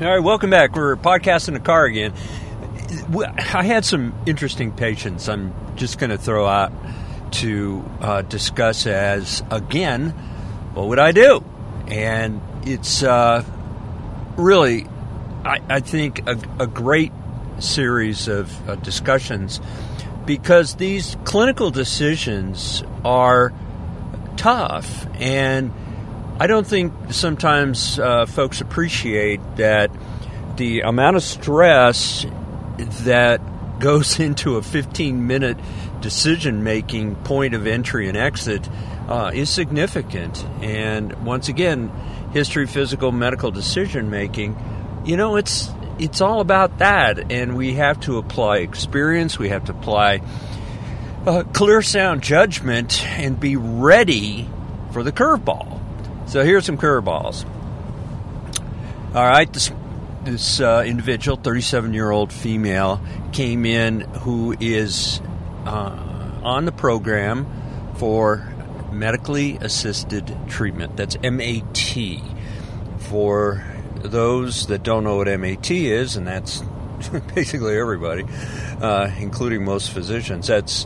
All right, welcome back. We're podcasting the car again. I had some interesting patients I'm just going to throw out to uh, discuss as, again, what would I do? And it's uh, really, I, I think, a, a, great series of uh, discussions because these clinical decisions are tough and I don't think sometimes uh, folks appreciate that the amount of stress that goes into a 15 minute decision making point of entry and exit uh, is significant. And once again, history, physical, medical decision making, you know, it's it's all about that, and we have to apply experience. We have to apply uh, clear, sound judgment, and be ready for the curveball. So here's some curveballs. All right, this this uh, individual, 37 year old female, came in who is uh, on the program for medically assisted treatment. That's MAT. For those that don't know what MAT is, and that's basically everybody, uh, including most physicians, that's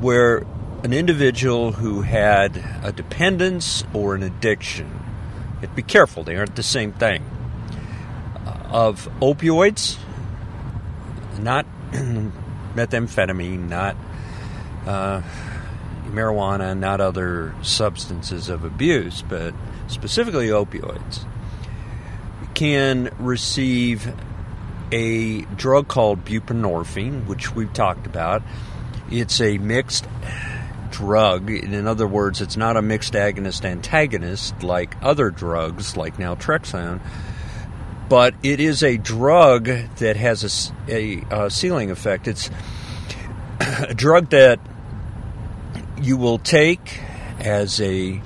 where an individual who had a dependence or an addiction, be careful, they aren't the same thing, uh, of opioids, not methamphetamine, not uh, marijuana, not other substances of abuse, but specifically opioids, can receive a drug called buprenorphine, which we've talked about. It's a mixed drug. In other words, it's not a mixed agonist antagonist like other drugs, like naltrexone, but it is a drug that has a, a, a ceiling effect. It's a drug that you will take as a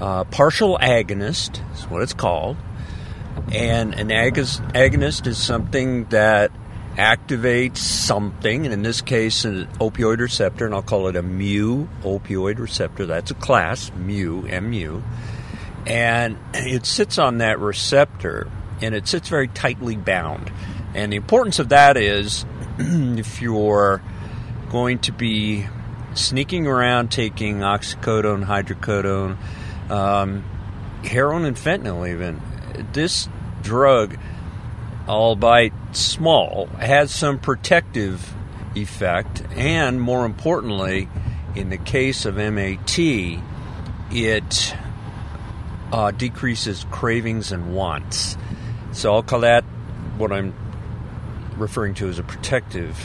uh, partial agonist, is what it's called. And an agonist is something that activates something, and in this case, an opioid receptor, and I'll call it a mu opioid receptor. That's a class, mu, mu. And it sits on that receptor, and it sits very tightly bound. And the importance of that is if you're going to be sneaking around taking oxycodone, hydrocodone, um, heroin, and fentanyl, even, this drug albeit small, has some protective effect, and more importantly, in the case of MAT, it uh, decreases cravings and wants. So I'll call that what I'm referring to as a protective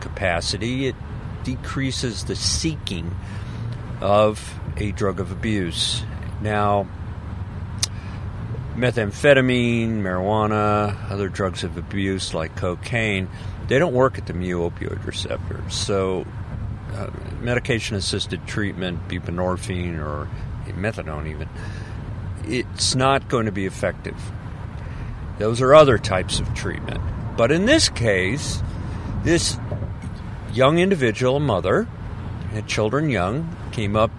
capacity. It decreases the seeking of a drug of abuse. Now, methamphetamine, marijuana, other drugs of abuse like cocaine, they don't work at the mu opioid receptor. So, uh, medication assisted treatment, buprenorphine or methadone, even, it's not going to be effective. Those are other types of treatment. But in this case, this young individual, mother, had children young, came up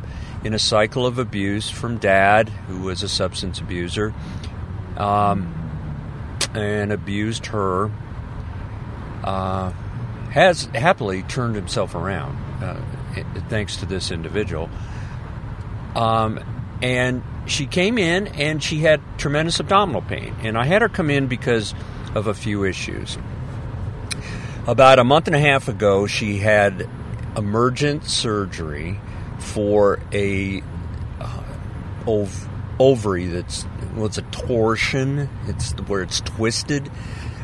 in a cycle of abuse from dad, who was a substance abuser, um, and abused her, uh, has happily turned himself around uh, thanks to this individual. Um, and she came in and she had tremendous abdominal pain. And I had her come in because of a few issues. About a month and a half ago, she had emergent surgery for a uh, ov- ovary that's well, it's a torsion. It's where it's twisted.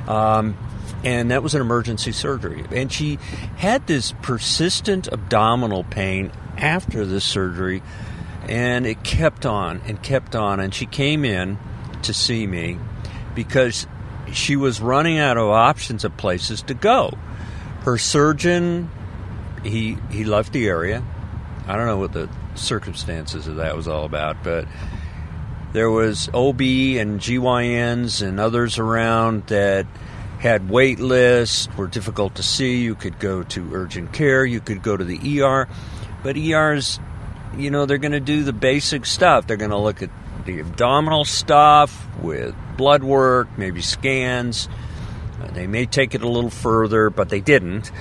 Um, and that was an emergency surgery. And she had this persistent abdominal pain after the surgery, and it kept on and kept on. And she came in to see me because she was running out of options of places to go. Her surgeon, he he left the area. I don't know what the circumstances of that was all about, but there was OB and GYNs and others around that had wait lists, were difficult to see. You could go to urgent care, you could go to the ER, but ERs, you know, they're going to do the basic stuff. They're going to look at the abdominal stuff with blood work, maybe scans. They may take it a little further, but they didn't.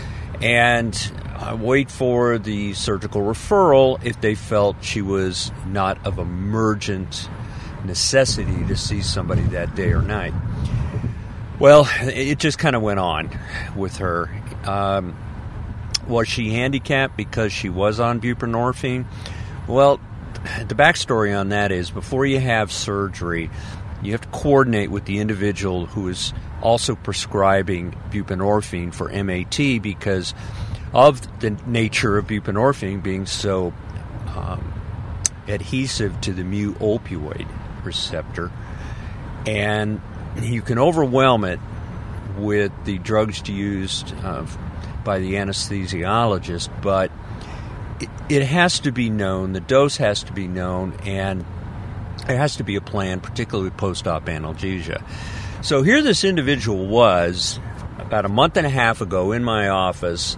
And uh, wait for the surgical referral if they felt she was not of emergent necessity to see somebody that day or night. Well, it just kind of went on with her. Um, was she handicapped because she was on buprenorphine? Well, the backstory on that is before you have surgery, you have to coordinate with the individual who is also prescribing buprenorphine for MAT because of the nature of buprenorphine being so um, adhesive to the mu opioid receptor. And you can overwhelm it with the drugs used uh, by the anesthesiologist, but it, it has to be known, the dose has to be known, and there has to be a plan, particularly post op analgesia. So here this individual was about a month and a half ago in my office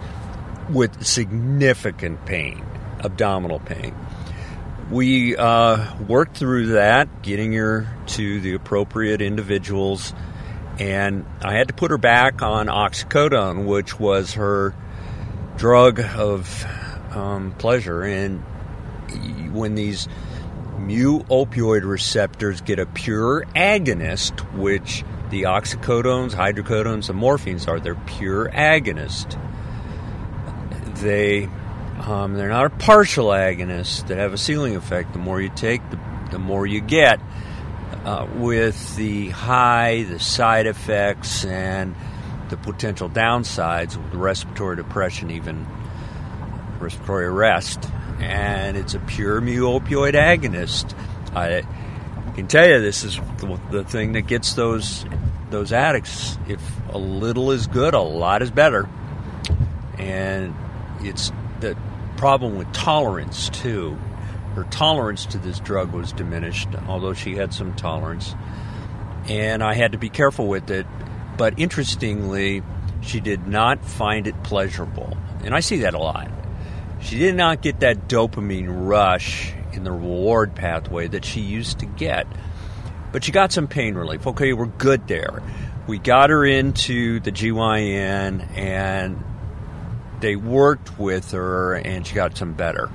with significant pain, abdominal pain. We uh, worked through that, getting her to the appropriate individuals, and I had to put her back on oxycodone, which was her drug of um, pleasure. And when these mu opioid receptors get a pure agonist, which the oxycodones, hydrocodones, and morphines are, they're pure agonist. They um, they're not a partial agonist that have a ceiling effect. The more you take, the, the more you get. Uh, with the high, the side effects, and the potential downsides with respiratory depression, even respiratory arrest. And it's a pure mu opioid agonist. I can tell you this is the, the thing that gets those those addicts. If a little is good, a lot is better. And it's the problem with tolerance too her tolerance to this drug was diminished, although she had some tolerance. And I had to be careful with it. But interestingly, she did not find it pleasurable. And I see that a lot. She did not get that dopamine rush in the reward pathway that she used to get. But she got some pain relief. Okay, we're good there. We got her into the GYN and they worked with her and she got some better.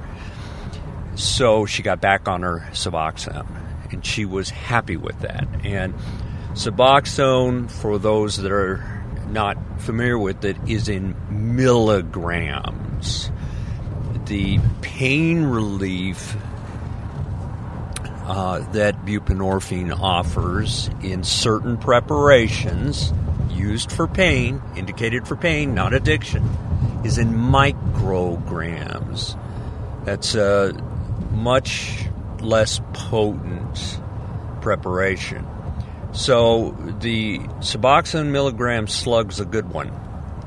So she got back on her Suboxone, and she was happy with that. And Suboxone, for those that are not familiar with it, is in milligrams. The pain relief uh, that buprenorphine offers in certain preparations used for pain, indicated for pain, not addiction, is in micrograms. That's a much less potent preparation. So the Suboxone milligram slug's a good one.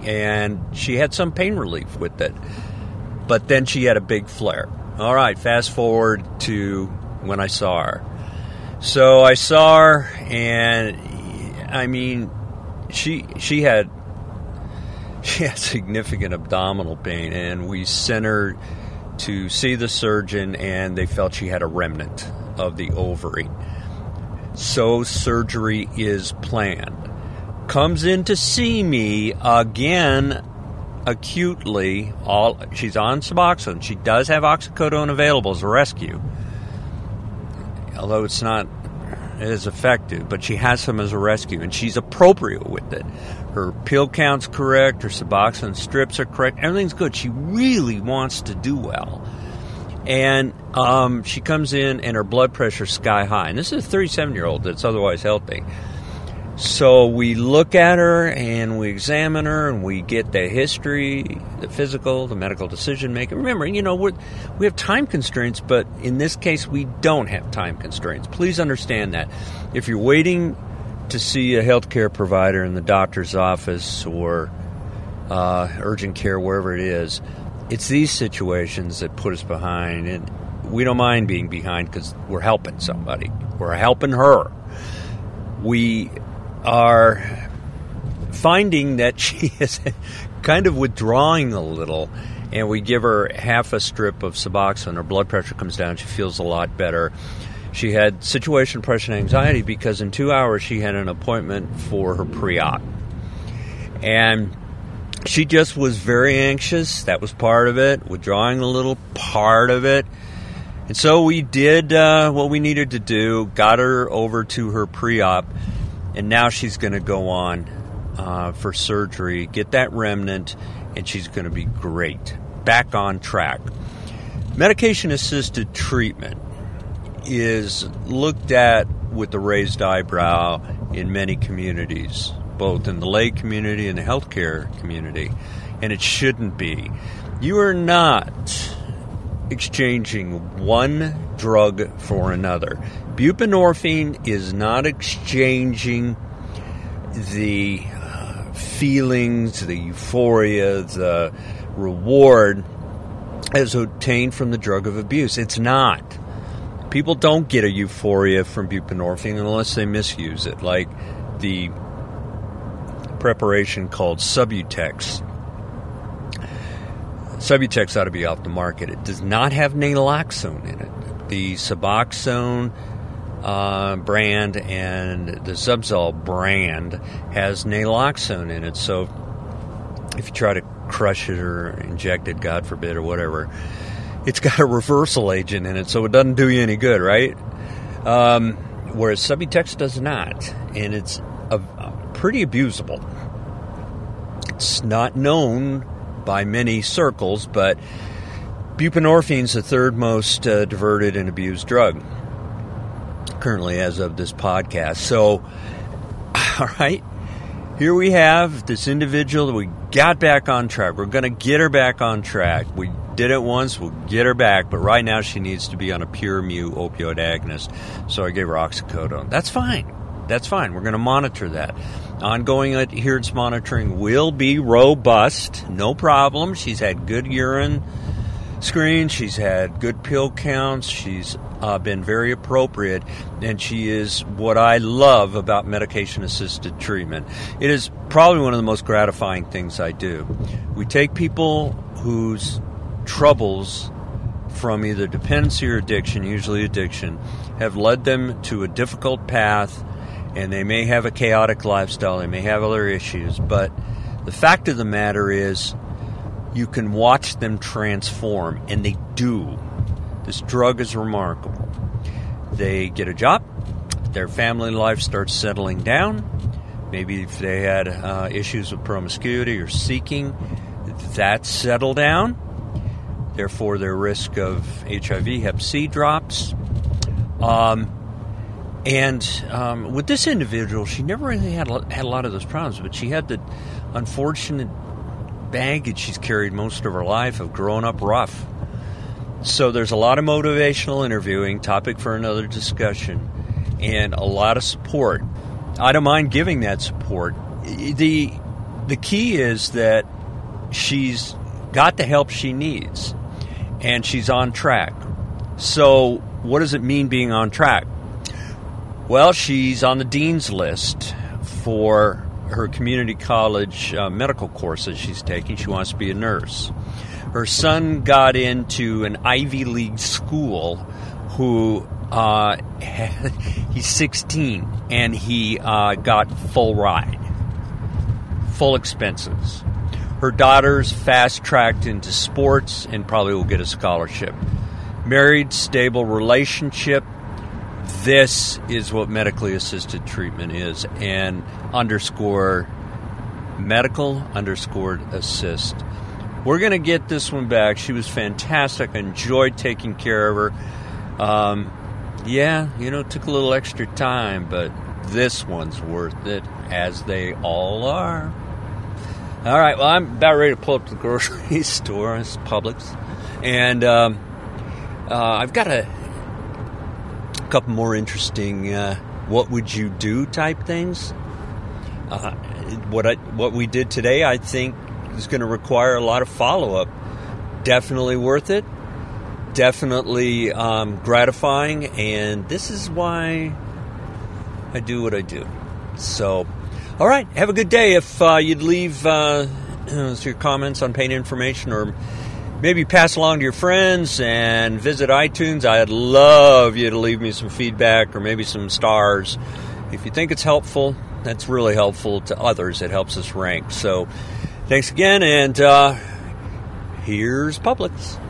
And she had some pain relief with it. But then she had a big flare. All right, fast forward to when I saw her. So I saw her, and I mean, she she had she had significant abdominal pain, and we sent her to see the surgeon, and they felt she had a remnant of the ovary. So surgery is planned. Comes in to see me again acutely. All she's on Suboxone. She does have oxycodone available as a rescue, although it's not as effective. But she has some as a rescue, and she's appropriate with it her pill count's correct, her Suboxone strips are correct, everything's good. She really wants to do well. And um, she comes in and her blood pressure's sky high. And this is a 37 year old that's otherwise healthy. So we look at her and we examine her and we get the history, the physical, the medical decision making. Remember, you know, we we have time constraints, but in this case, we don't have time constraints. Please understand that. If you're waiting to see a healthcare provider in the doctor's office or uh, urgent care, wherever it is, it's these situations that put us behind. And we don't mind being behind because we're helping somebody, we're helping her. We are finding that she is kind of withdrawing a little and we give her half a strip of Suboxone. Her blood pressure comes down. She feels a lot better. She had situation depression anxiety because in two hours she had an appointment for her pre op. And she just was very anxious. That was part of it. Withdrawing a little part of it. And so we did uh, what we needed to do, got her over to her pre op, and now she's going to go on uh, for surgery, get that remnant, and she's going to be great. Back on track. Medication assisted treatment is looked at with a raised eyebrow in many communities, both in the lay community and the healthcare community, and it shouldn't be. You are not exchanging one drug for another. Buprenorphine is not exchanging the uh, feelings, the euphoria, the reward as obtained from the drug of abuse. It's not. People don't get a euphoria from buprenorphine unless they misuse it, like the preparation called Subutex Subutex ought to be off the market. It does not have naloxone in it. The Suboxone uh, brand and the Zubsolv brand has naloxone in it. So if you try to crush it or inject it, God forbid, or whatever, it's got a reversal agent in it, so it doesn't do you any good, right? Um, whereas Subutex does not, and it's a, a pretty abusable. It's not known by many circles, but buprenorphine is the third most uh, diverted and abused drug currently as of this podcast. So, all right, here we have this individual that we got back on track. We're going to get her back on track. We did it once, we'll get her back, but right now she needs to be on a pure mu opioid agonist. So I gave her oxycodone. That's fine. That's fine. We're going to monitor that. Ongoing adherence monitoring will be robust, no problem. She's had good urine screens, she's had good pill counts, she's uh, been very appropriate, and she is what I love about medication assisted treatment. It is probably one of the most gratifying things I do. We take people whose troubles from either dependency or addiction, usually addiction, have led them to a difficult path and they may have a chaotic lifestyle, they may have other issues, but the fact of the matter is you can watch them transform, and they do. This drug is remarkable. They get a job, their family life starts settling down. Maybe if they had uh, issues with promiscuity or seeking, that settle down. Therefore, their risk of HIV, Hep C drops. Um, and um, with this individual, she never really had had a lot of those problems, but she had the unfortunate baggage she's carried most of her life of growing up rough. So there's a lot of motivational interviewing, topic for another discussion, and a lot of support. I don't mind giving that support. the The key is that she's got the help she needs, and she's on track. So, what does it mean being on track? Well, she's on the dean's list for her community college uh, medical courses she's taking. She wants to be a nurse. Her son got into an Ivy League school who uh, he's 16 and he uh, got full ride, full expenses. Her daughter's fast tracked into sports and probably will get a scholarship. Married, stable relationship, this is what medically assisted treatment is, and underscore medical underscored assist. We're going to get this one back. She was fantastic. I enjoyed taking care of her. Um, yeah, you know, it took a little extra time, but this one's worth it, as they all are. All right, well, I'm about ready to pull up to the grocery store. It's Publix. And um, uh, I've got a couple more interesting uh, what would you do type things. Uh, what I, what we did today, I think, is going to require a lot of follow up. Definitely worth it. Definitely um, gratifying, and this is why I do what I do. So, all right, have a good day. If uh, you'd leave uh, your comments on pain information or maybe pass along to your friends and visit iTunes. I'd love you to leave me some feedback or maybe some stars. If you think it's helpful, that's really helpful to others. It helps us rank. So, thanks again, and uh, here's Publix.